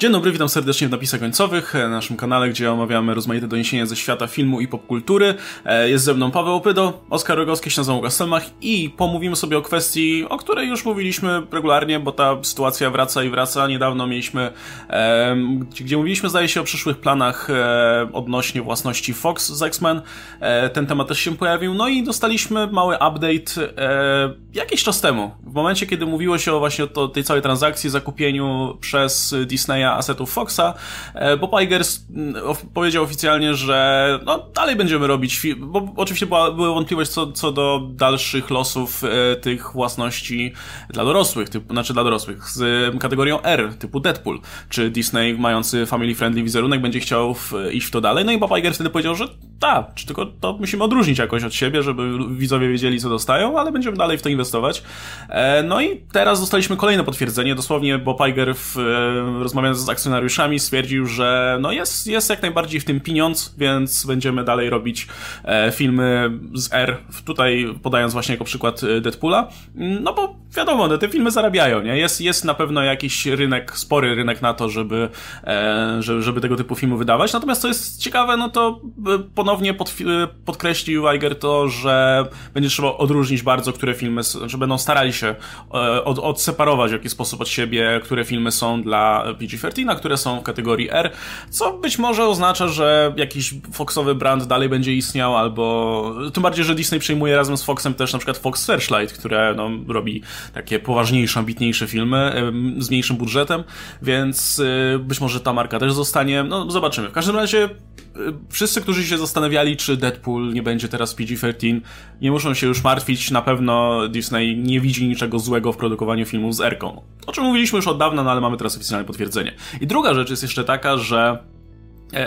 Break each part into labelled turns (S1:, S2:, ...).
S1: Dzień dobry, witam serdecznie w napisach końcowych, e, naszym kanale, gdzie omawiamy rozmaite doniesienia ze świata filmu i popkultury. E, jest ze mną Paweł Opydo, Oskar Rogowski, się nazywam Gastelmach i pomówimy sobie o kwestii, o której już mówiliśmy regularnie, bo ta sytuacja wraca i wraca. Niedawno mieliśmy, gdzie mówiliśmy zdaje się o przyszłych planach e, odnośnie własności Fox z X-Men. Ten temat też się pojawił, no i dostaliśmy mały update jakiś czas temu. W momencie, kiedy mówiło się o właśnie o tej całej transakcji, zakupieniu przez Disneya asetów Foxa, e, bo Iger powiedział oficjalnie, że no, dalej będziemy robić bo oczywiście była, była wątpliwość co, co do dalszych losów e, tych własności dla dorosłych, typu, znaczy dla dorosłych, z kategorią R, typu Deadpool, czy Disney mający family-friendly wizerunek będzie chciał w, iść w to dalej, no i Bob Iger wtedy powiedział, że tak, czy tylko to musimy odróżnić jakoś od siebie, żeby widzowie wiedzieli, co dostają, ale będziemy dalej w to inwestować. E, no i teraz dostaliśmy kolejne potwierdzenie, dosłownie Bob Iger w, rozmawiając z akcjonariuszami stwierdził, że no jest, jest jak najbardziej w tym pieniądz, więc będziemy dalej robić e, filmy z R, tutaj podając właśnie jako przykład e, Deadpoola, no bo wiadomo, no, te filmy zarabiają, nie? Jest, jest na pewno jakiś rynek, spory rynek na to, żeby, e, żeby, żeby tego typu filmu wydawać, natomiast co jest ciekawe, no to e, ponownie pod, e, podkreślił Weiger to, że będzie trzeba odróżnić bardzo, które filmy, że będą starali się od, odseparować w jakiś sposób od siebie, które filmy są dla PG-13, 13, które są w kategorii R, co być może oznacza, że jakiś Foxowy brand dalej będzie istniał, albo tym bardziej, że Disney przejmuje razem z Foxem też na przykład Fox Searchlight, które no, robi takie poważniejsze, ambitniejsze filmy z mniejszym budżetem, więc y, być może ta marka też zostanie, no zobaczymy. W każdym razie wszyscy, którzy się zastanawiali, czy Deadpool nie będzie teraz PG-13, nie muszą się już martwić. Na pewno Disney nie widzi niczego złego w produkowaniu filmów z Erką. O czym mówiliśmy już od dawna, no ale mamy teraz oficjalne potwierdzenie. I druga rzecz jest jeszcze taka, że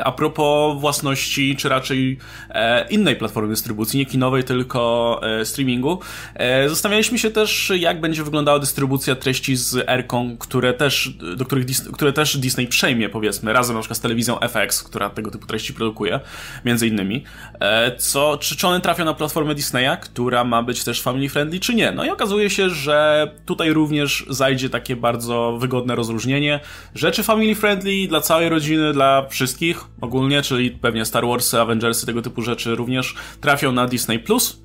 S1: a propos własności, czy raczej e, innej platformy dystrybucji, nie kinowej, tylko e, streamingu, e, zastanawialiśmy się też, jak będzie wyglądała dystrybucja treści z Erką, które też, do których które też Disney przejmie, powiedzmy, razem na przykład z telewizją FX, która tego typu treści produkuje, między innymi. E, co, czy, czy one trafią na platformę Disneya, która ma być też family friendly, czy nie? No i okazuje się, że tutaj również zajdzie takie bardzo wygodne rozróżnienie. Rzeczy family friendly dla całej rodziny, dla wszystkich, ogólnie, czyli pewnie Star Warsy, Avengersy, tego typu rzeczy również trafią na Disney Plus,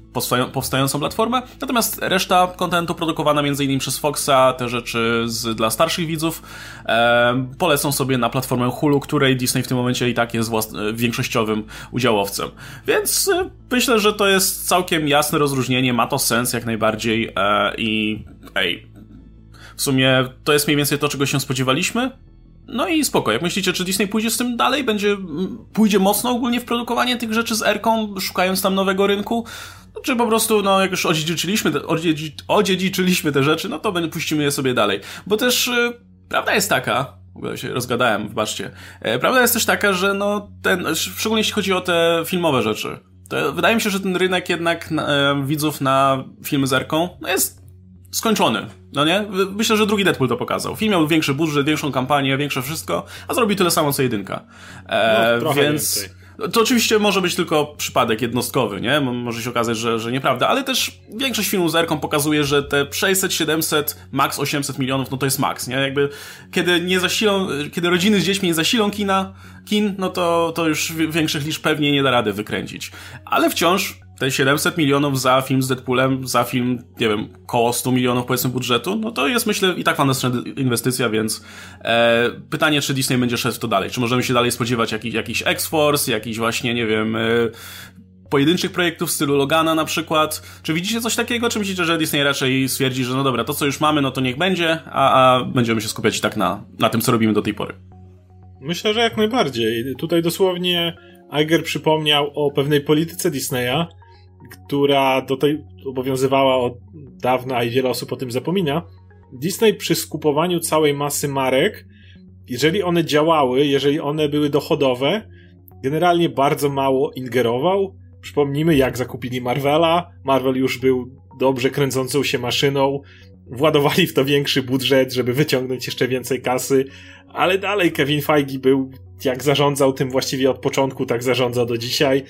S1: powstającą platformę, natomiast reszta kontentu produkowana m.in. przez Foxa, te rzeczy z, dla starszych widzów, e, polecą sobie na platformę Hulu, której Disney w tym momencie i tak jest większościowym udziałowcem. Więc e, myślę, że to jest całkiem jasne rozróżnienie, ma to sens jak najbardziej e, i ej, w sumie to jest mniej więcej to, czego się spodziewaliśmy. No i spoko. Jak myślicie, czy Disney pójdzie z tym dalej? Będzie, pójdzie mocno ogólnie w produkowanie tych rzeczy z Erką, szukając tam nowego rynku? Czy po prostu, no, jak już odziedziczyliśmy te, odziedziczyliśmy te rzeczy, no to puścimy je sobie dalej. Bo też yy, prawda jest taka, w ogóle się rozgadałem, wybaczcie. E, prawda jest też taka, że no, ten, szczególnie jeśli chodzi o te filmowe rzeczy, to wydaje mi się, że ten rynek jednak na, e, widzów na filmy z Erką no jest skończony. No nie? Myślę, że drugi Deadpool to pokazał. Film miał większy budżet, większą kampanię, większe wszystko, a zrobił tyle samo co jedynka. E, no, więc. Więcej. To oczywiście może być tylko przypadek jednostkowy, nie? Może się okazać, że, że nieprawda, ale też większość filmów z Erką pokazuje, że te 600, 700, max 800 milionów, no to jest max, nie? Jakby, kiedy nie zasilą, kiedy rodziny z dziećmi nie zasilą kina, kin, no to, to już większych liczb pewnie nie da rady wykręcić. Ale wciąż te 700 milionów za film z Deadpoolem, za film, nie wiem, koło 100 milionów powiedzmy budżetu, no to jest myślę i tak fantastyczna inwestycja, więc e, pytanie, czy Disney będzie szedł w to dalej? Czy możemy się dalej spodziewać jakiś, jakiś X-Force, jakiś właśnie, nie wiem, e, pojedynczych projektów w stylu Logana na przykład. Czy widzicie coś takiego, czy myślicie, że Disney raczej stwierdzi, że no dobra, to co już mamy, no to niech będzie, a, a będziemy się skupiać tak na, na tym, co robimy do tej pory?
S2: Myślę, że jak najbardziej. Tutaj dosłownie Iger przypomniał o pewnej polityce Disneya, która do tej obowiązywała od dawna i wiele osób o tym zapomina. Disney przy skupowaniu całej masy marek, jeżeli one działały, jeżeli one były dochodowe, generalnie bardzo mało ingerował. Przypomnijmy, jak zakupili Marvela. Marvel już był dobrze kręcącą się maszyną. Władowali w to większy budżet, żeby wyciągnąć jeszcze więcej kasy, ale dalej Kevin Feige był, jak zarządzał tym właściwie od początku, tak zarządza do dzisiaj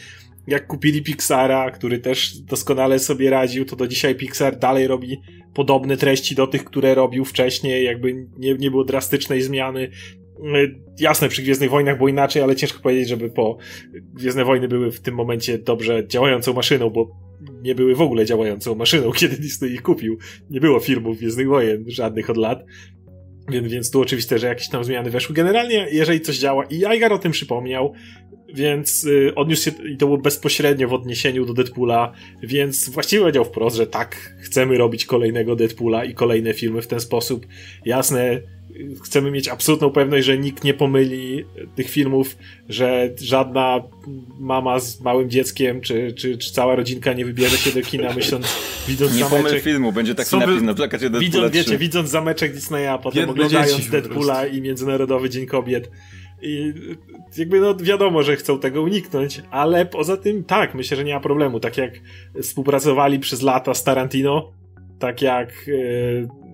S2: jak kupili Pixara, który też doskonale sobie radził, to do dzisiaj Pixar dalej robi podobne treści do tych, które robił wcześniej, jakby nie, nie było drastycznej zmiany. jasne, przy Gwiezdnych Wojnach było inaczej, ale ciężko powiedzieć, żeby po Gwiezdne Wojny były w tym momencie dobrze działającą maszyną, bo nie były w ogóle działającą maszyną, kiedy Disney ich kupił. Nie było filmów Gwiezdnych Wojen żadnych od lat. Więc, więc tu oczywiste, że jakieś tam zmiany weszły. Generalnie, jeżeli coś działa, i Igar o tym przypomniał, więc y, odniósł się, i to było bezpośrednio w odniesieniu do Deadpoola, więc właściwie powiedział wprost, że tak, chcemy robić kolejnego Deadpoola i kolejne filmy w ten sposób. Jasne, chcemy mieć absolutną pewność, że nikt nie pomyli tych filmów, że żadna mama z małym dzieckiem, czy, czy, czy cała rodzinka nie wybierze się do kina myśląc, widząc
S3: nie
S2: zameczek.
S3: Nie pomyl filmu, będzie taki napis na plakacie Deadpoola
S2: widząc, wiecie, widząc zameczek Disneya, a potem Biedne oglądając Deadpoola i Międzynarodowy Dzień Kobiet. I jakby no wiadomo, że chcą tego uniknąć, ale poza tym tak, myślę, że nie ma problemu. Tak jak współpracowali przez lata z Tarantino, tak jak e,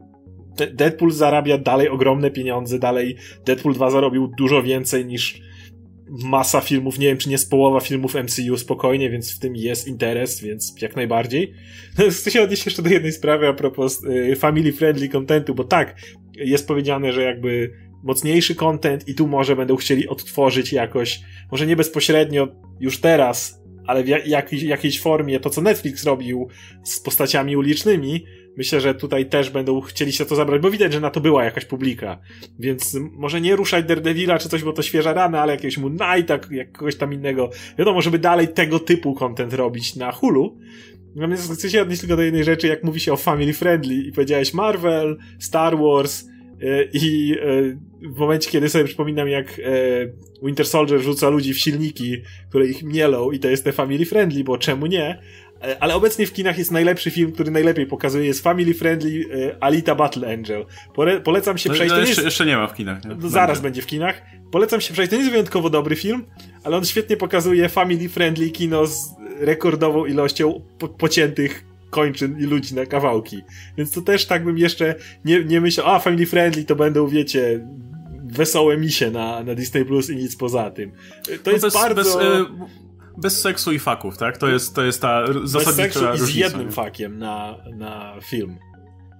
S2: Deadpool zarabia dalej ogromne pieniądze, dalej Deadpool 2 zarobił dużo więcej niż masa filmów, nie wiem czy nie z połowa filmów MCU spokojnie, więc w tym jest interes, więc jak najbardziej. Chcę się odnieść jeszcze do jednej sprawy a propos e, family friendly contentu, bo tak, jest powiedziane, że jakby mocniejszy content i tu może będą chcieli odtworzyć jakoś, może nie bezpośrednio już teraz, ale w jak, jakiejś formie to, co Netflix robił z postaciami ulicznymi, myślę, że tutaj też będą chcieli się to zabrać, bo widać, że na to była jakaś publika. Więc może nie ruszać Daredevila czy coś, bo to świeża rana, ale jakiegoś Moon Knighta, jakiegoś tam innego. Wiadomo, żeby dalej tego typu content robić na Hulu. Natomiast chcę się odnieść tylko do jednej rzeczy, jak mówi się o family friendly i powiedziałeś Marvel, Star Wars, I e, w momencie, kiedy sobie przypominam, jak e, Winter Soldier rzuca ludzi w silniki, które ich mielą i to jest te family friendly, bo czemu nie? Ale obecnie w kinach jest najlepszy film, który najlepiej pokazuje, jest Family Friendly Alita Battle Angel. Pole polecam się no, przejść.
S1: No, jeszcze, jest... jeszcze, nie ma w kinach. Nie?
S2: No, zaraz będzie w kinach. Polecam się przejść. To nie jest wyjątkowo dobry film, ale on świetnie pokazuje Family Friendly kino z rekordową ilością po pociętych kończyn i ludzi na kawałki. Więc to też tak bym jeszcze nie, nie myślał, a family friendly to będą, wiecie, wesołe misie na, na Disney Plus i nic poza tym. To no jest bez, bardzo...
S1: Bez, y bez seksu i faków, tak? To jest, to jest ta zasadnicza Bez seksu
S2: i z jednym fakiem na, na film.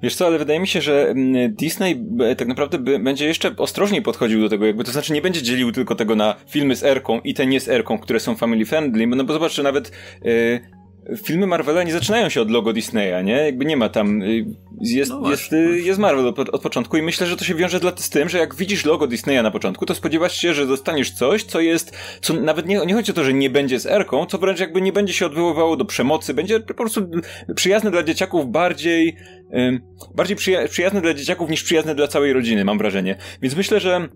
S3: Wiesz co, ale wydaje mi się, że mm, Disney tak naprawdę będzie jeszcze ostrożniej podchodził do tego, jakby to znaczy nie będzie dzielił tylko tego na filmy z Erką i te nie z Erką, które są family friendly, no bo zobacz, że nawet yy, filmy Marvela nie zaczynają się od logo Disneya, nie? Jakby nie ma tam. Y, jest, no jest, y, jest Marvel od, od, początku i myślę, że to się wiąże dla, z tym, że jak widzisz logo Disneya na początku, to spodziewasz się, że dostaniesz coś, co jest. co nawet nie, nie chodzi o to, że nie będzie z Erką, co wręcz jakby nie będzie się odwoływało do przemocy, będzie po prostu przyjazne dla dzieciaków bardziej. bardziej przyja przyjazne dla dzieciaków niż przyjazne dla całej rodziny, mam wrażenie. Więc myślę, że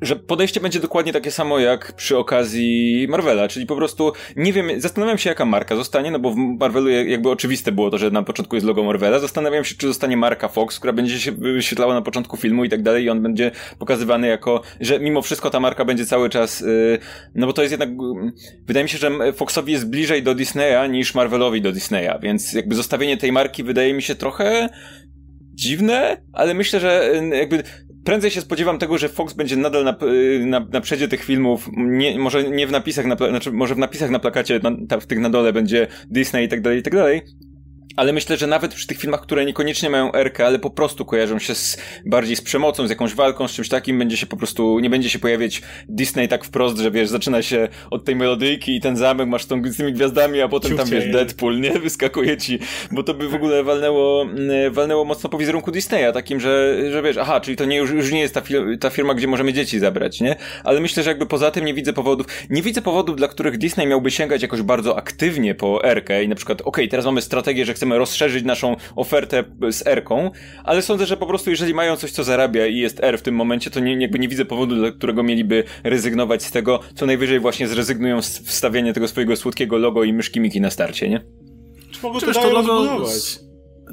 S3: że podejście będzie dokładnie takie samo jak przy okazji Marvela, czyli po prostu nie wiem, zastanawiam się jaka marka zostanie, no bo w Marvelu jakby oczywiste było to, że na początku jest logo Marvela, zastanawiam się czy zostanie marka Fox, która będzie się wyświetlała na początku filmu i tak dalej i on będzie pokazywany jako, że mimo wszystko ta marka będzie cały czas, yy, no bo to jest jednak, wydaje mi się, że Foxowi jest bliżej do Disneya niż Marvelowi do Disneya, więc jakby zostawienie tej marki wydaje mi się trochę dziwne, ale myślę, że y, jakby prędzej się spodziewam tego, że Fox będzie nadal na, y, na, na przedzie tych filmów, nie, może nie w napisach, na, znaczy może w napisach na plakacie, na, w tych na dole będzie Disney i tak dalej, i tak dalej, ale myślę, że nawet przy tych filmach, które niekoniecznie mają RK, ale po prostu kojarzą się z, bardziej z przemocą, z jakąś walką, z czymś takim, będzie się po prostu, nie będzie się pojawiać Disney tak wprost, że wiesz, zaczyna się od tej melodyjki i ten zamek masz tą, z tymi gwiazdami, a potem tam wiesz, Deadpool, nie? Wyskakuje ci, bo to by w ogóle walnęło, mm, walnęło mocno po wizerunku Disneya, takim, że, że wiesz, aha, czyli to nie, już, już nie jest ta, ta firma, gdzie możemy dzieci zabrać, nie? Ale myślę, że jakby poza tym nie widzę powodów, nie widzę powodów, dla których Disney miałby sięgać jakoś bardzo aktywnie po RK i na przykład, okej, okay, teraz mamy strategię, że chcemy chcemy rozszerzyć naszą ofertę z R-ką, ale sądzę, że po prostu jeżeli mają coś, co zarabia i jest R w tym momencie, to nie, jakby nie widzę powodu, dla którego mieliby rezygnować z tego, co najwyżej właśnie zrezygnują z wstawienia tego swojego słodkiego logo i myszki Miki na starcie, nie?
S2: Czy mogą to, to logo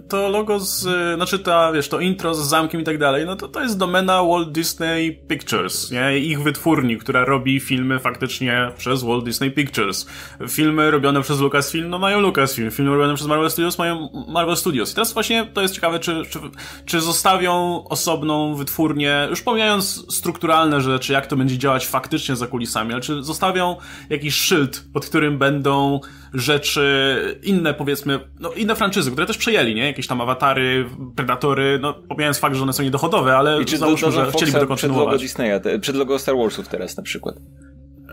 S1: to logo z, znaczy ta, wiesz, to intro z zamkiem i tak dalej, no to to jest domena Walt Disney Pictures, nie? Ich wytwórni, która robi filmy faktycznie przez Walt Disney Pictures. Filmy robione przez Lucasfilm, no mają Lucasfilm. Filmy robione przez Marvel Studios mają Marvel Studios. I teraz właśnie to jest ciekawe, czy, czy, czy zostawią osobną wytwórnię, już pomijając strukturalne rzeczy, jak to będzie działać faktycznie za kulisami, ale czy zostawią jakiś szyld, pod którym będą rzeczy inne, powiedzmy, no inne franczyzy, które też przejęli, nie? Jakieś tam awatary, predatory, no pomijając fakt, że one są niedochodowe, ale
S3: I czy
S1: załóżmy,
S3: do, do,
S1: że chcieliby to
S3: przed logo
S1: kontynuować.
S3: Disneya, te, przed logo Star Warsów teraz na przykład.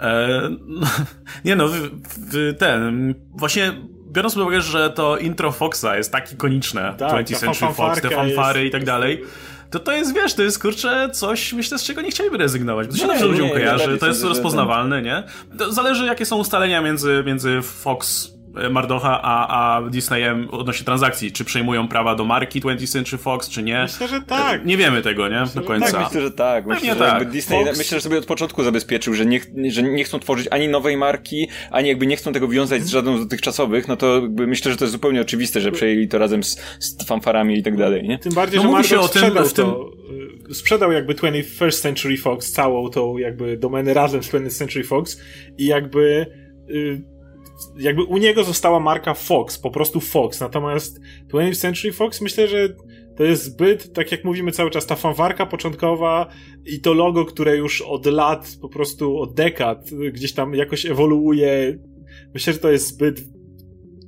S1: E, no, nie no, w, w, ten, właśnie biorąc pod uwagę, że to intro Foxa jest tak ikoniczne,
S2: Tak,
S1: 20th
S2: ta
S1: Century Fox, te fanfary
S2: jest-
S1: i tak dalej, to to jest, wiesz, to jest, kurczę, coś, myślę, z czego nie chcieliby rezygnować. Bo to się
S3: Nie,
S1: dobrze ludziom kojarzy, to jest rozpoznawalne, nie? To zależy, jakie są ustalenia między, między Fox Mardocha a, a Disneyem odnośnie transakcji. Czy przejmują prawa do marki 20th Century Fox, czy nie?
S2: Myślę, że tak.
S1: Nie wiemy tego, nie? Do
S2: że
S1: końca.
S2: tak,
S3: Myślę, że tak. Myślę,
S1: Pewnie
S3: że
S1: tak.
S3: Disney,
S1: Fox-
S3: myślę, że sobie od początku zabezpieczył, że nie, że nie chcą tworzyć ani nowej marki, ani jakby nie chcą tego wiązać z żadną z dotychczych, no to jakby myślę, że to jest zupełnie oczywiste, że przejęli to razem z, z fanfarami i tak dalej, nie?
S2: Tym bardziej,
S1: No
S2: że
S1: mówi się o tym
S2: sprzedał
S1: w tym-
S2: to, y, sprzedał jakby 21st Century Fox, całą tą jakby domenę razem z 20th Century Fox i jakby y, jakby u niego została marka Fox, po prostu Fox, natomiast 20th Century Fox myślę, że to jest zbyt, tak jak mówimy cały czas, ta fanwarka początkowa i to logo, które już od lat, po prostu od dekad gdzieś tam jakoś ewoluuje. Myślę, że to jest zbyt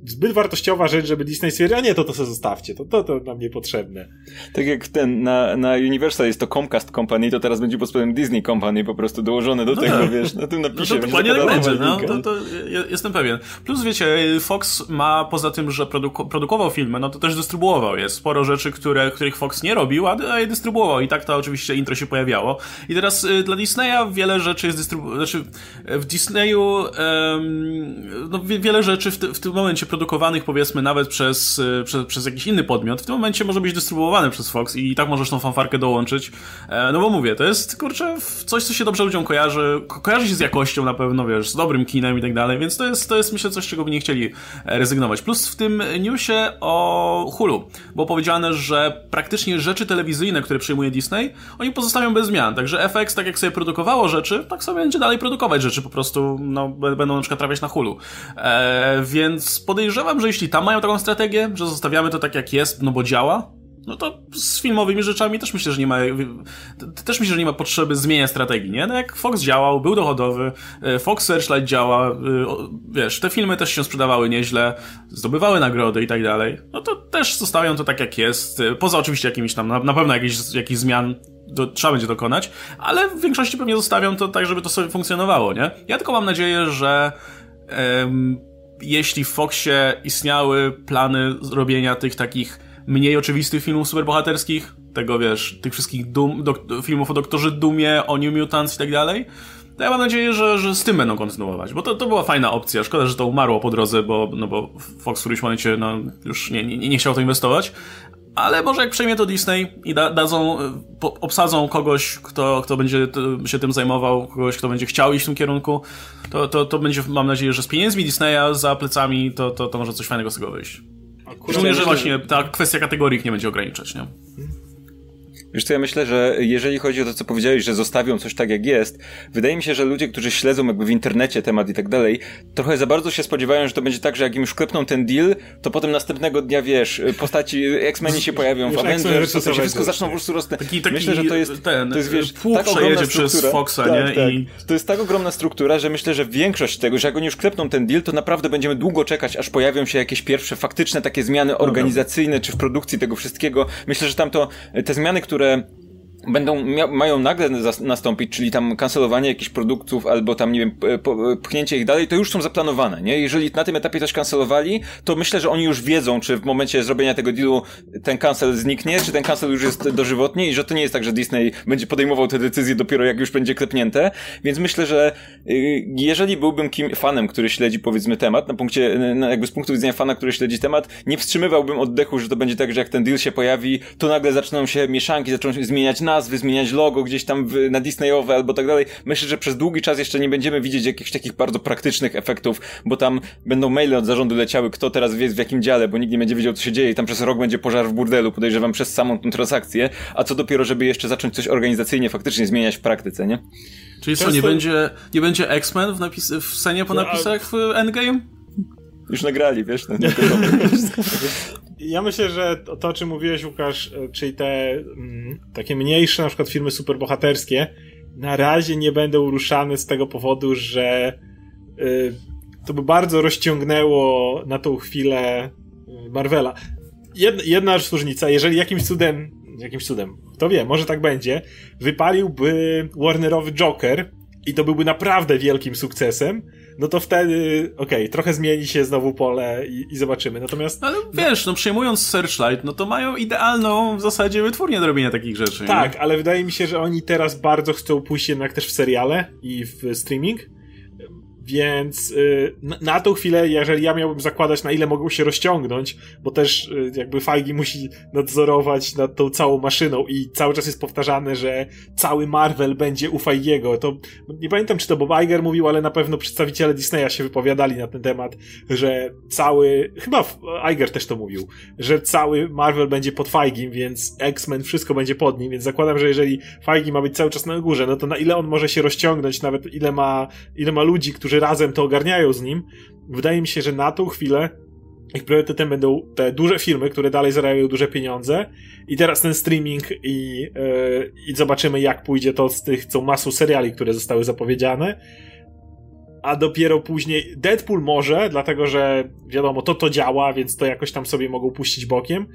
S2: zbyt wartościowa rzecz, żeby Disney stwierdził, a nie, to to sobie zostawcie, to, to, to nam niepotrzebne.
S3: Tak jak ten, na, na Universal jest to Comcast Company, to teraz będzie pod spodem Disney Company po prostu dołożone do
S1: No
S3: tego,
S1: tak.
S3: wiesz, na tym
S1: No
S3: napisie.
S1: to
S3: będzie
S1: dokładnie tak będzie, no, to, to je- jestem pewien. Plus wiecie, Fox ma poza tym, że produku produkował filmy, no to też dystrybuował je. Sporo rzeczy, które, których Fox nie robił, a, a je dystrybuował i tak to oczywiście intro się pojawiało. I teraz y, dla Disneya wiele rzeczy jest dystrybuowanych, znaczy w Disneyu no, wie, wiele rzeczy w, w tym momencie produkowanych powiedzmy nawet przez, y, przez, przez jakiś inny podmiot, w tym momencie może być dystrybuowane przez Fox i tak możesz tą fanfarkę dołączyć. E, no bo mówię, to jest kurczę coś, co się dobrze ludziom kojarzy, ko kojarzy się z jakością na pewno, wiesz, z dobrym kinem i tak dalej, więc to jest, to jest myślę coś, czego by nie chcieli e, rezygnować. Plus w tym newsie o Hulu było powiedziane, że praktycznie rzeczy telewizyjne, które przyjmuje Disney, oni pozostawią bez zmian, także FX, tak jak sobie produkowało rzeczy, tak sobie będzie dalej produkować rzeczy, po prostu no, będą na przykład trafiać na Hulu. E, więc podejrzewam, że jeśli tam mają taką strategię, że zostawiamy to tak jak jest, no bo działa, no to z filmowymi rzeczami też myślę, że nie ma. Też myślę, że nie ma potrzeby zmieniać strategii, nie? No jak Fox działał, był dochodowy, e, Fox Searchlight działa, e, wiesz, te filmy też się sprzedawały nieźle, zdobywały nagrody i tak dalej. No to też zostawią to tak jak jest. e, Poza oczywiście jakimiś tam, na, pewno jakichś, jakichś zmian do, trzeba będzie dokonać, ale w większości pewnie zostawią to tak, żeby to sobie funkcjonowało, nie? Ja tylko mam nadzieję, że jeśli w Foxie istniały plany zrobienia tych takich mniej oczywistych filmów superbohaterskich, tego wiesz, tych wszystkich Doom, filmów o Doktorze Doomie, o New Mutants i tak dalej, to ja mam nadzieję, że, że z tym będą kontynuować, bo to, to była fajna opcja. Szkoda, że to umarło po drodze, bo, no bo Fox w którymś momencie no, już nie, nie, nie chciał to inwestować. Ale może jak przejmie to Disney i da, dadzą, y, po, obsadzą kogoś, kto, kto będzie się tym zajmował, kogoś, kto będzie chciał iść w tym kierunku, to, to, to będzie, mam nadzieję, że z pieniędzmi Disneya za plecami, to, to, to może coś fajnego z tego wyjść. Szczególnie, że właśnie ta kwestia kategorii nie będzie ograniczać, nie?
S3: Wiesz co, ja myślę, że jeżeli chodzi o to, co powiedziałeś, że zostawią coś tak jak jest, wydaje mi się, że ludzie, którzy śledzą jakby w internecie temat i tak dalej, trochę za bardzo się spodziewają, że to będzie tak, że jak im już klepną ten deal, to potem następnego dnia, wiesz, postaci X-Meni się pojawią w Avengers, to się wszystko zaczną po prostu rosnąć.
S1: Taki- taki,
S3: myślę, że to jest,
S1: ten,
S3: to jest, wiesz, tak ogromna
S1: przez. Foxa,
S3: tak,
S1: nie?
S3: Tak.
S1: I-
S3: To jest tak ogromna struktura, że myślę, że większość tego, że jak oni już klepną ten deal, to naprawdę będziemy długo czekać, aż pojawią się jakieś pierwsze faktyczne takie zmiany organizacyjne, czy w produkcji tego wszystkiego. Myślę, że tam to, te zmiany, które oder będą, mają nagle nastąpić, czyli tam kancelowanie jakichś produktów albo tam, nie wiem, pchnięcie ich dalej, to już są zaplanowane, nie? Jeżeli na tym etapie coś kancelowali, to myślę, że oni już wiedzą, czy w momencie zrobienia tego dealu ten cancel zniknie, czy ten cancel już jest dożywotni i że to nie jest tak, że Disney będzie podejmował te decyzje dopiero jak już będzie klepnięte, więc myślę, że y, jeżeli byłbym kim, fanem, który śledzi powiedzmy temat, na punkcie, na, jakby z punktu widzenia fana, który śledzi temat, nie wstrzymywałbym oddechu, że to będzie tak, że jak ten deal się pojawi, to nagle zaczną się mieszanki, zaczną się zmieniać nazwy, zmieniać logo gdzieś tam w, na Disneyowe albo tak dalej. Myślę, że przez długi czas jeszcze nie będziemy widzieć jakichś takich bardzo praktycznych efektów, bo tam będą maile od zarządu leciały, kto teraz wie w jakim dziale, bo nikt nie będzie wiedział, co się dzieje i tam przez rok będzie pożar w burdelu, podejrzewam, przez samą tą transakcję, a co dopiero, żeby jeszcze zacząć coś organizacyjnie faktycznie zmieniać w praktyce, nie?
S1: Czyli co, nie będzie, nie będzie X-Men w, napis- w scenie po napisach w Endgame?
S3: Już nagrali, wiesz, no, nie
S2: Ja myślę, że to, to, o czym mówiłeś, Łukasz, e, czyli te mm, takie mniejsze na przykład filmy superbohaterskie, na razie nie będą ruszane z tego powodu, że y, to by bardzo rozciągnęło na tą chwilę y, Marvela. jedna, jedna różnica, jeżeli jakimś cudem, jakimś cudem, kto wie, może tak będzie, wypaliłby Warnerowy Joker i to byłby naprawdę wielkim sukcesem, no to wtedy, okej, okay, trochę zmieni się znowu pole i, i zobaczymy. Natomiast.
S1: Ale wiesz, no przejmując Searchlight, no to mają idealną w zasadzie wytwórnię do robienia takich rzeczy.
S2: Tak,
S1: nie?
S2: ale wydaje mi się, że oni teraz bardzo chcą pójść jednak też w seriale i w streaming. Więc y, na tą chwilę, jeżeli ja miałbym zakładać, na ile mogą się rozciągnąć, bo też y, jakby Feige musi nadzorować nad tą całą maszyną i cały czas jest powtarzane, że cały Marvel będzie u Feigiego. To nie pamiętam, czy to Bob Iger mówił, ale na pewno przedstawiciele Disneya się wypowiadali na ten temat, że cały, chyba Iger też to mówił, że cały Marvel będzie pod Feigim, więc X-Men wszystko będzie pod nim, więc zakładam, że jeżeli Feige ma być cały czas na górze, no to na ile on może się rozciągnąć, nawet ile ma, ile ma ludzi, którzy którzy razem to ogarniają z nim, wydaje mi się, że na tą chwilę ich priorytetem będą te duże firmy, które dalej zarabiają duże pieniądze. I teraz ten streaming i, yy, i zobaczymy jak pójdzie to z tych, co masą seriali, które zostały zapowiedziane a dopiero później Deadpool może, dlatego że wiadomo, to to działa, więc to jakoś tam sobie mogą puścić bokiem,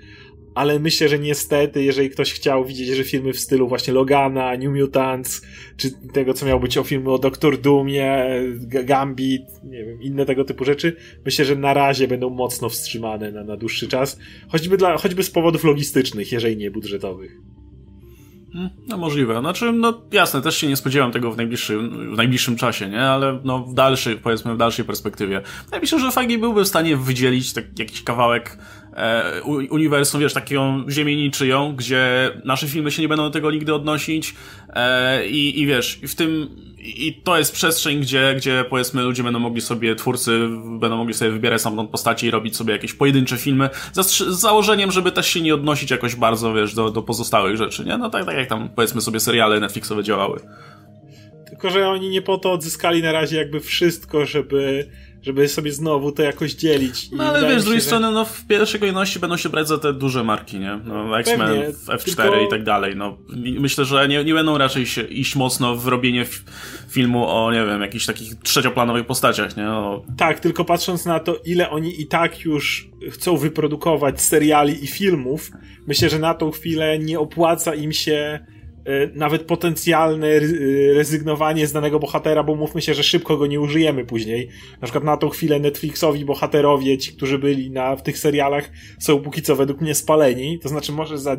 S2: ale myślę, że niestety, jeżeli ktoś chciał widzieć, że filmy w stylu właśnie Logana, New Mutants, czy tego, co miało być o filmy o Doktor Doomie, Gambit, nie wiem, inne tego typu rzeczy, myślę, że na razie będą mocno wstrzymane na, na dłuższy czas, choćby, dla, choćby z powodów logistycznych, jeżeli nie budżetowych.
S1: Hmm, no możliwe. Znaczy, no jasne, też się nie spodziewam tego w najbliższym, w najbliższym czasie, nie? Ale no w dalszej, powiedzmy w dalszej perspektywie. Ja myślę, że Feige byłby w stanie wydzielić tak, jakiś kawałek e, uniwersum, wiesz, taką ziemię niczyją, gdzie nasze filmy się nie będą do tego nigdy odnosić e, i, i wiesz, w tym i to jest przestrzeń, gdzie, gdzie powiedzmy ludzie będą mogli sobie, twórcy będą mogli sobie wybierać samą postaci i robić sobie jakieś pojedyncze filmy z, z założeniem, żeby też się nie odnosić jakoś bardzo, wiesz, do, do pozostałych rzeczy, nie? No tak, tak jak tam powiedzmy sobie seriale Netflixowe działały.
S2: Tylko, że oni nie po to odzyskali na razie jakby wszystko, żeby żeby sobie znowu to jakoś dzielić.
S1: No ale wiesz, z drugiej że... strony, no w pierwszej kolejności będą się brać za te duże marki, nie? No, X-Men, F4 tylko... i tak dalej, no. Myślę, że nie, nie będą raczej się, iść mocno w robienie filmu o, nie wiem, jakichś takich trzecioplanowych postaciach, nie? O...
S2: Tak, tylko patrząc na to, ile oni i tak już chcą wyprodukować seriali i filmów, myślę, że na tą chwilę nie opłaca im się nawet potencjalne e, rezygnowanie z danego bohatera, bo mówmy się, że szybko go nie użyjemy później. Na przykład na tą chwilę Netflixowi bohaterowie, ci, którzy byli na, w tych serialach, są póki co według mnie spaleni. To znaczy, może za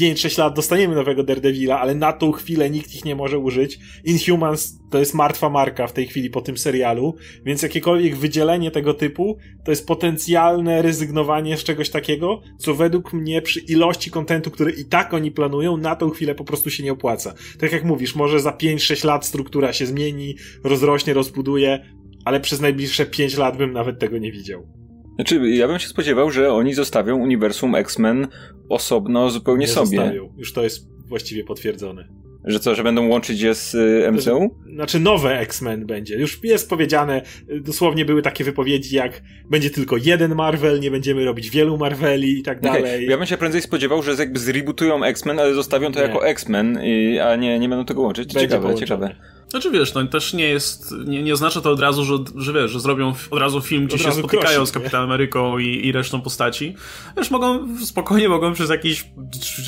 S2: 5-6 lat dostaniemy nowego Daredevila, ale na tą chwilę nikt ich nie może użyć. Inhumans to jest martwa marka w tej chwili po tym serialu, więc jakiekolwiek wydzielenie tego typu to jest potencjalne rezygnowanie z czegoś takiego, co według mnie przy ilości kontentu, który i tak oni planują, na tą chwilę po prostu się nie opłaca. Tak jak mówisz, może za 5-6 lat struktura się zmieni, rozrośnie, rozbuduje, ale przez najbliższe 5 lat bym nawet tego nie widział.
S3: Znaczy, ja bym się spodziewał, że oni zostawią uniwersum X-Men osobno zupełnie nie sobie. Zostawią.
S2: Już to jest właściwie potwierdzone.
S3: Że co, że będą łączyć je z y, MCU?
S2: Znaczy nowe X-Men będzie. Już jest powiedziane, y, dosłownie były takie wypowiedzi jak będzie tylko jeden Marvel, nie będziemy robić wielu Marveli i tak okay. dalej.
S3: Ja bym się prędzej spodziewał, że jakby zrebootują X-Men, ale zostawią to nie. jako X-Men, a nie, nie będą tego łączyć. Będzie ciekawe, połączone. ciekawe.
S1: Znaczy wiesz, no też nie jest, nie, nie oznacza to od razu, że, że wiesz, że zrobią od razu film, gdzie od się spotykają krosi, z Kapitanem Ameryką i, i resztą postaci. Wiesz, mogą, spokojnie mogą przez jakieś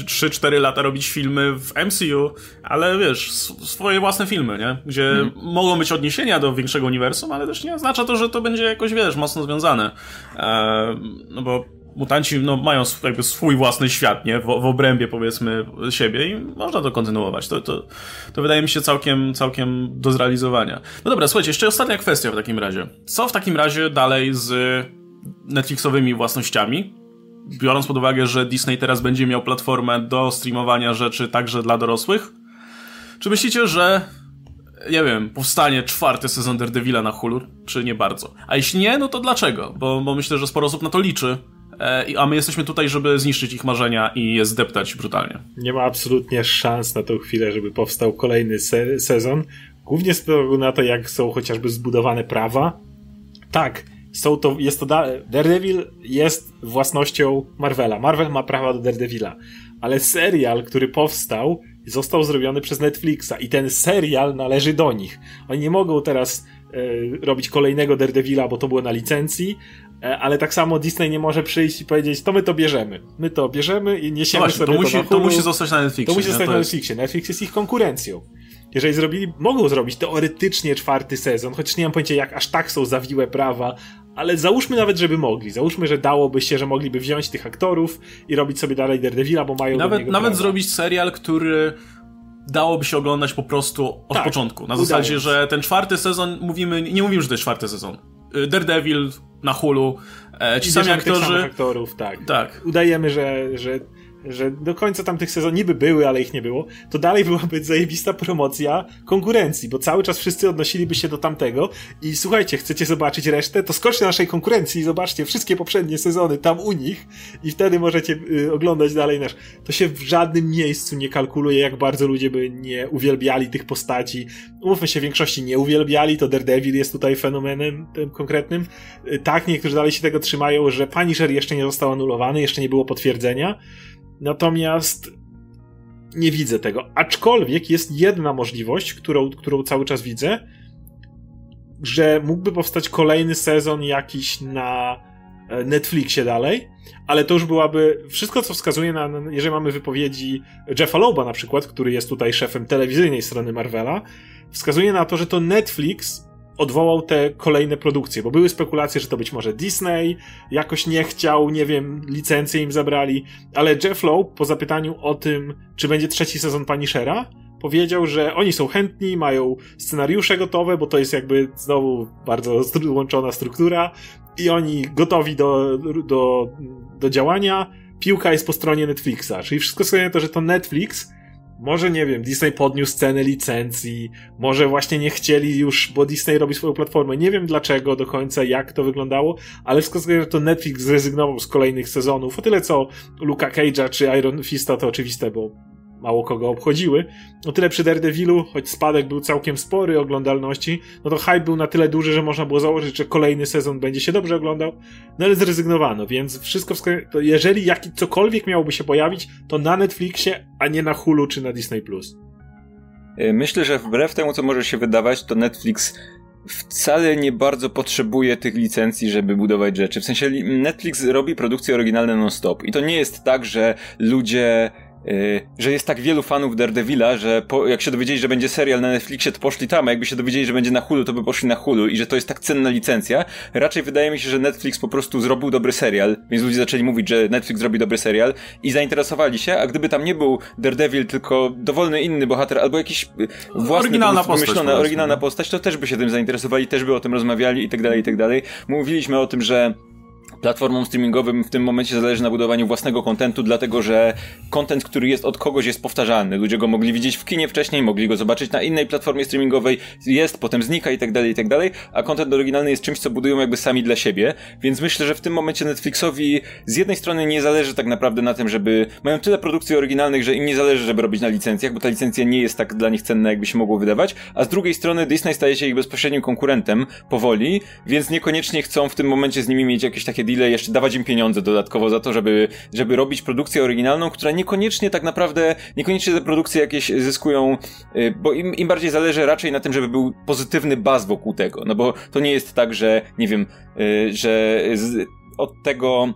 S1: 3-4 lata robić filmy w MCU, ale wiesz, swoje własne filmy, nie? Gdzie hmm. mogą być odniesienia do większego uniwersum, ale też nie oznacza to, że to będzie jakoś, wiesz, mocno związane. Eee, no bo mutanci no, mają jakby swój własny świat, nie? W, w obrębie powiedzmy siebie i można to kontynuować. To, to, to wydaje mi się całkiem, całkiem do zrealizowania. No dobra, słuchajcie, jeszcze ostatnia kwestia w takim razie. Co w takim razie dalej z Netflixowymi własnościami? Biorąc pod uwagę, że Disney teraz będzie miał platformę do streamowania rzeczy także dla dorosłych, czy myślicie, że nie wiem, powstanie czwarty sezon Daredevila na Hulu, czy nie bardzo? A jeśli nie, no to dlaczego? Bo, bo myślę, że sporo osób na to liczy a my jesteśmy tutaj, żeby zniszczyć ich marzenia i je zdeptać brutalnie.
S2: Nie ma absolutnie szans na tą chwilę, żeby powstał kolejny se sezon. Głównie z powodu na to, jak są chociażby zbudowane prawa. Tak, są to, jest to Daredevil jest własnością Marvela. Marvel ma prawa do Daredevila, ale serial, który powstał, został zrobiony przez Netflixa i ten serial należy do nich. Oni nie mogą teraz robić kolejnego Daredevila, bo to było na licencji, e, ale tak samo Disney nie może przyjść i powiedzieć, to my to bierzemy. My to bierzemy i niesiemy no właśnie, sobie
S1: to, musi,
S2: to,
S1: to musi zostać na Netflixie.
S2: To musi zostać na Netflixie. Netflix jest ich konkurencją. Jeżeli zrobili, mogą zrobić teoretycznie czwarty sezon, chociaż nie mam pojęcia, jak aż tak są zawiłe prawa, ale załóżmy nawet, żeby mogli. Załóżmy, że dałoby się, że mogliby wziąć tych aktorów i robić sobie dalej Daredevila, bo mają
S1: Nawet, nawet
S2: prawa.
S1: zrobić serial, który dałoby się oglądać po prostu od tak, początku. Na zasadzie, że ten czwarty sezon, mówimy, nie mówimy, że to jest czwarty sezon. Y, Daredevil na Hulu, e, ci sami aktorzy.
S2: aktorów, tak. tak. Udajemy, że, że że do końca tamtych sezonów niby były, ale ich nie było, to dalej byłaby zajebista promocja konkurencji, bo cały czas wszyscy odnosiliby się do tamtego i słuchajcie, chcecie zobaczyć resztę, to skoczcie naszej konkurencji i zobaczcie wszystkie poprzednie sezony tam u nich i wtedy możecie y, oglądać dalej nasz. To się w żadnym miejscu nie kalkuluje, jak bardzo ludzie by nie uwielbiali tych postaci. Umówmy się, w większości nie uwielbiali, to Daredevil jest tutaj fenomenem tym konkretnym. Y, tak, niektórzy dalej się tego trzymają, że Punisher jeszcze nie został anulowany, jeszcze nie było potwierdzenia, Natomiast nie widzę tego. Aczkolwiek jest jedna możliwość, którą, którą cały czas widzę, że mógłby powstać kolejny sezon jakiś na e, Netflixie dalej, ale to już byłaby wszystko, co wskazuje na, jeżeli mamy wypowiedzi Jeffa Loba na przykład, który jest tutaj szefem telewizyjnej strony Marvela, wskazuje na to, że to Netflix odwołał te kolejne produkcje, bo były spekulacje, że to być może Disney jakoś nie chciał, nie wiem, licencję im zabrali, ale Jeff Lowe po zapytaniu o tym, czy będzie trzeci sezon Punishera, powiedział, że oni są chętni, mają scenariusze gotowe, bo to jest jakby znowu bardzo łączona struktura i oni gotowi do, do, do działania. Piłka jest po stronie Netflixa, czyli wszystko wskazuje na to, że to Netflix może, nie wiem, Disney podniósł cenę licencji, może właśnie nie chcieli już, bo Disney robi swoją platformę. Nie wiem dlaczego do końca, jak to wyglądało, ale wskazuje, że to Netflix zrezygnował z kolejnych sezonów. O tyle co Luka Cage'a czy Iron Fista to oczywiste, bo mało kogo obchodziły. O tyle przy Daredevilu, choć spadek był całkiem spory oglądalności, no to hype był na tyle duży, że można było założyć, że kolejny sezon będzie się dobrze oglądał, no ale zrezygnowano, więc wszystko wskazuje, to jeżeli jaki, cokolwiek miałoby się pojawić, to na Netflixie, a nie na Hulu czy na Disney+.
S3: E, myślę, że wbrew temu, co może się wydawać, to Netflix wcale nie bardzo potrzebuje tych licencji, żeby budować rzeczy. W sensie Netflix robi produkcje oryginalne non-stop. I to nie jest tak, że ludzie Y, że jest tak wielu fanów Daredevila, że po, jak się dowiedzieli, że będzie serial na Netflixie, to poszli tam, a jakby się dowiedzieli, że będzie na Hulu, to by poszli na Hulu i że to jest tak cenna licencja. Raczej wydaje mi się, że Netflix po prostu zrobił dobry serial, więc ludzie zaczęli mówić, że Netflix robi dobry serial i zainteresowali się, a gdyby tam nie był Daredevil, tylko dowolny inny bohater, albo jakiś własny,
S1: oryginalna postać,
S3: oryginalna postać, to też by się tym zainteresowali, też by o tym rozmawiali i tak dalej, i tak dalej. Mówiliśmy o tym, że platformom streamingowym w tym momencie zależy na budowaniu własnego kontentu, dlatego że kontent, który jest od kogoś jest powtarzalny. Ludzie go mogli widzieć w kinie wcześniej, mogli go zobaczyć na innej platformie streamingowej, jest, potem znika i tak dalej, i tak dalej, a kontent oryginalny jest czymś, co budują jakby sami dla siebie, więc myślę, że w tym momencie Netflixowi z jednej strony nie zależy tak naprawdę na tym, żeby, mają tyle produkcji oryginalnych, że im nie zależy, żeby robić na licencjach, bo ta licencja nie jest tak dla nich cenna, jakby się mogło wydawać, a z drugiej strony Disney staje się ich bezpośrednim konkurentem powoli, więc niekoniecznie chcą w tym momencie z nimi mieć jakieś takie deale, jeszcze dawać im pieniądze dodatkowo za to, żeby, żeby robić produkcję oryginalną, która niekoniecznie tak naprawdę, niekoniecznie te produkcje jakieś zyskują, y, bo im, im bardziej zależy raczej na tym, żeby był pozytywny baz wokół tego, no bo to nie jest tak, że, nie wiem, y, że od tego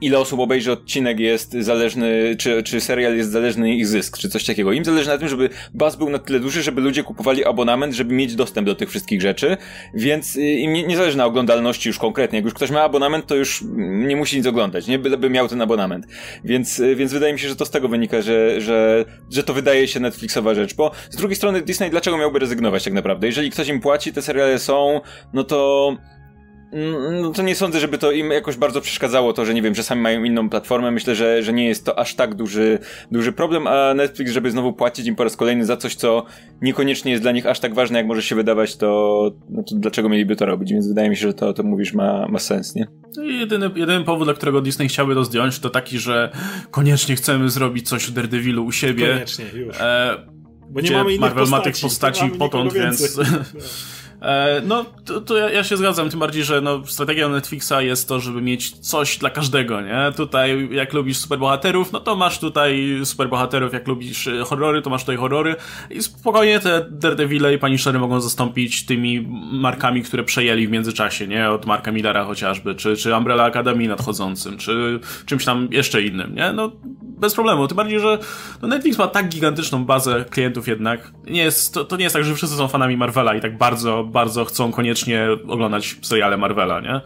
S3: ile osób obejrzy odcinek jest zależny, czy, czy serial jest zależny ich zysk, czy coś takiego. Im zależy na tym, żeby baz był na tyle duży, żeby ludzie kupowali abonament, żeby mieć dostęp do tych wszystkich rzeczy, więc y, im nie, nie zależy na oglądalności już konkretnie. Jak już ktoś ma abonament, to już nie musi nic oglądać, nie? Byleby miał ten abonament. Więc, y, więc wydaje mi się, że to z tego wynika, że, że, że to wydaje się Netflixowa rzecz, bo z drugiej strony Disney dlaczego miałby rezygnować tak naprawdę? Jeżeli ktoś im płaci, te seriale są, no to no to nie sądzę, żeby to im jakoś bardzo przeszkadzało to, że nie wiem, że sami mają inną platformę. Myślę, że, że nie jest to aż tak duży, duży problem, a Netflix, żeby znowu płacić im po raz kolejny za coś, co niekoniecznie jest dla nich aż tak ważne, jak może się wydawać, to, no to dlaczego mieliby to robić? Więc wydaje mi się, że to, to mówisz ma, ma sens, nie?
S1: No jedyny, jedyny powód, dla którego Disney chciałby to zdjąć, to taki, że koniecznie chcemy zrobić coś o Daredevilu u siebie.
S2: Koniecznie, już. E,
S1: Bo nie mamy innych Marvel postaci, ma tych postaci potąd, więc... E, no, to, to ja, się zgadzam, tym bardziej, że no, strategią Netflixa jest to, żeby mieć coś dla każdego, nie? Tutaj, jak lubisz superbohaterów, no to masz tutaj superbohaterów, jak lubisz e, horrory, to masz tutaj horrory i spokojnie te Daredevile i Punishery mogą zastąpić tymi markami, które przejęli w międzyczasie, nie? Od Marka Millera chociażby, czy, czy Umbrella Academy nadchodzącym, czy czymś tam jeszcze innym, nie? No, bez problemu, tym bardziej, że no Netflix ma tak gigantyczną bazę klientów jednak. Nie jest, to, to nie jest tak, że wszyscy są fanami Marvela i tak bardzo, bardzo chcą koniecznie oglądać seriale Marvela, nie?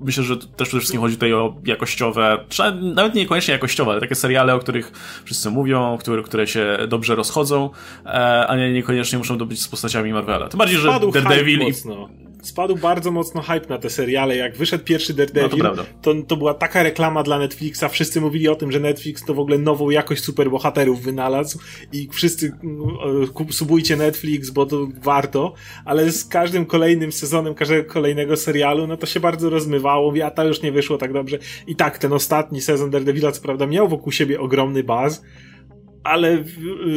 S1: Myślę, że też przede wszystkim chodzi tutaj o jakościowe, nawet niekoniecznie jakościowe, ale takie seriale, o których wszyscy mówią, które, które się dobrze rozchodzą, e, a nie niekoniecznie muszą być z postaciami Marvela. Tym bardziej, że
S2: Spadł
S1: Daredevil i
S2: spadł bardzo mocno hype na te seriale. Jak wyszedł pierwszy Daredevil, no to, to, to, była taka reklama dla Netflixa. Wszyscy mówili o tym, że Netflix to w ogóle nową jakość superbohaterów wynalazł i wszyscy mm, subujcie Netflix, bo to warto. Ale z każdym kolejnym sezonem, każdego kolejnego serialu, no to się bardzo rozmywało. a to już nie wyszło tak dobrze. I tak, ten ostatni sezon Daredevila, co prawda, miał wokół siebie ogromny baz, ale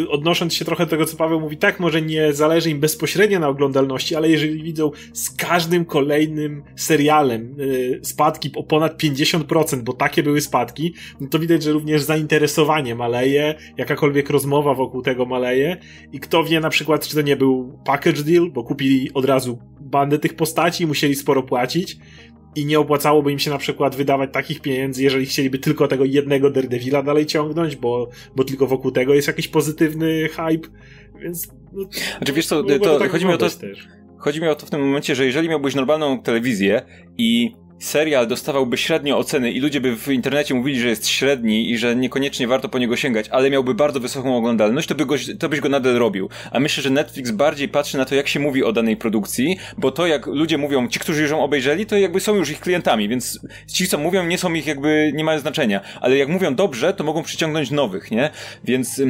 S2: y, odnosząc się trochę do tego, co Paweł mówi, tak, może nie zależy im bezpośrednio na oglądalności, ale jeżeli widzą z każdym kolejnym serialem y, spadki o ponad 50%, bo takie były spadki, no to widać, że również zainteresowanie maleje, jakakolwiek rozmowa wokół tego maleje i kto wie na przykład, czy to nie był package deal, bo kupili od razu bandę tych postaci i musieli sporo płacić, i nie opłacałoby im się na przykład wydawać takich pieniędzy, jeżeli chcieliby tylko tego jednego Daredevila dalej ciągnąć, bo, bo tylko wokół tego jest jakiś pozytywny hype, więc... No,
S3: znaczy wiesz co, to, tak chodzi mi o to... Też. Chodzi mi o to w tym momencie, że jeżeli miałbyś normalną telewizję i serial dostawałby średnio oceny i ludzie by w internecie mówili, że jest średni i że niekoniecznie warto po niego sięgać, ale miałby bardzo wysoką oglądalność, to, by go, to byś go nadal robił. A myślę, że Netflix bardziej patrzy na to, jak się mówi o danej produkcji, bo to jak ludzie mówią, ci, którzy już ją obejrzeli, to jakby są już ich klientami, więc ci, co mówią, nie są ich jakby, nie mają znaczenia. Ale jak mówią dobrze, to mogą przyciągnąć nowych, nie? Więc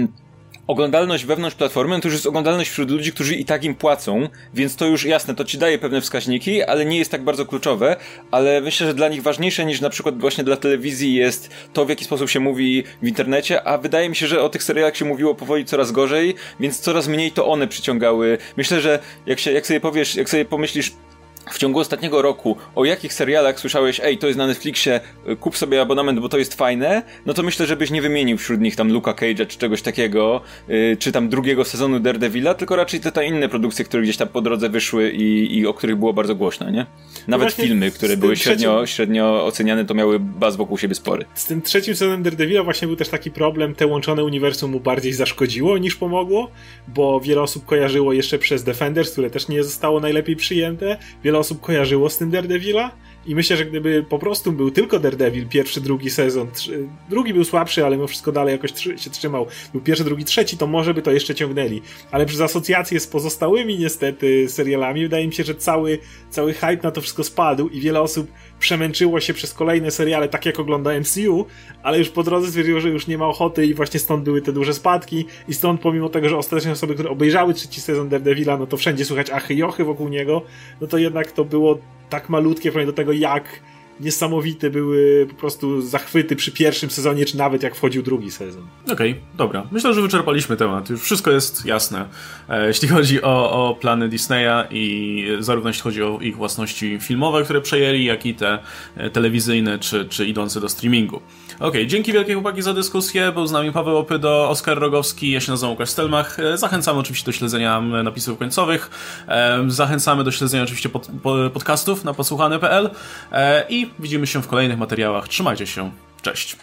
S3: oglądalność wewnątrz platformy, to już jest oglądalność wśród ludzi, którzy i tak im płacą, więc to już jasne, to ci daje pewne wskaźniki, ale nie jest tak bardzo kluczowe, ale myślę, że dla nich ważniejsze niż na przykład właśnie dla telewizji jest to, w jaki sposób się mówi w internecie, a wydaje mi się, że o tych serialach się mówiło powoli coraz gorzej, więc coraz mniej to one przyciągały. Myślę, że jak się, jak sobie powiesz, jak sobie pomyślisz, w ciągu ostatniego roku, o jakich serialach słyszałeś, ej, to jest na Netflixie, kup sobie abonament, bo to jest fajne, no to myślę, żebyś nie wymienił wśród nich tam Luka Cage'a czy czegoś takiego, yy, czy tam drugiego sezonu Daredevila, tylko raczej te, te inne produkcje, które gdzieś tam po drodze wyszły i, i o których było bardzo głośno, nie? Nawet no filmy, które były średnio, trzecim... średnio oceniane, to miały baz wokół siebie spory.
S2: Z tym trzecim sezonem Daredevila właśnie był też taki problem, te łączone uniwersum mu bardziej zaszkodziło niż pomogło, bo wiele osób kojarzyło jeszcze przez Defenders, które też nie zostało najlepiej przyjęte, wiele osób kojarzyło z tym Daredevila i myślę, że gdyby po prostu był tylko Daredevil, pierwszy, drugi sezon, trzy, drugi był słabszy, ale mimo wszystko dalej jakoś trzy, się trzymał, był pierwszy, drugi, trzeci, to może by to jeszcze ciągnęli. Ale przez asocjację z pozostałymi niestety serialami, wydaje mi się, że cały, cały hype na to wszystko spadł i wiele osób przemęczyło się przez kolejne seriale, tak jak ogląda MCU, ale już po drodze stwierdziło, że już nie ma ochoty i właśnie stąd były te duże spadki i stąd pomimo tego, że ostatecznie osoby, które obejrzały trzeci sezon Daredevila, no to wszędzie słychać achy i ochy wokół niego, no to jednak to było tak malutkie w do tego, jak niesamowite były po prostu zachwyty przy pierwszym sezonie, czy nawet jak wchodził drugi sezon.
S1: Okej, okay, dobra. Myślę, że wyczerpaliśmy temat. Już wszystko jest jasne. E, jeśli chodzi o, o plany Disneya i zarówno jeśli chodzi o ich własności filmowe, które przejęli, jak i te e, telewizyjne, czy, czy idące do streamingu. Okej, okay, dzięki wielkie chłopaki za dyskusję. Był z nami Paweł Opydo, Oskar Rogowski, ja się nazywam Łukasz Stelmach. E, zachęcamy oczywiście do śledzenia napisów końcowych. Zachęcamy do śledzenia oczywiście pod, podcastów na posłuchany.pl i widzimy się w kolejnych materiałach. Trzymajcie się. Cześć.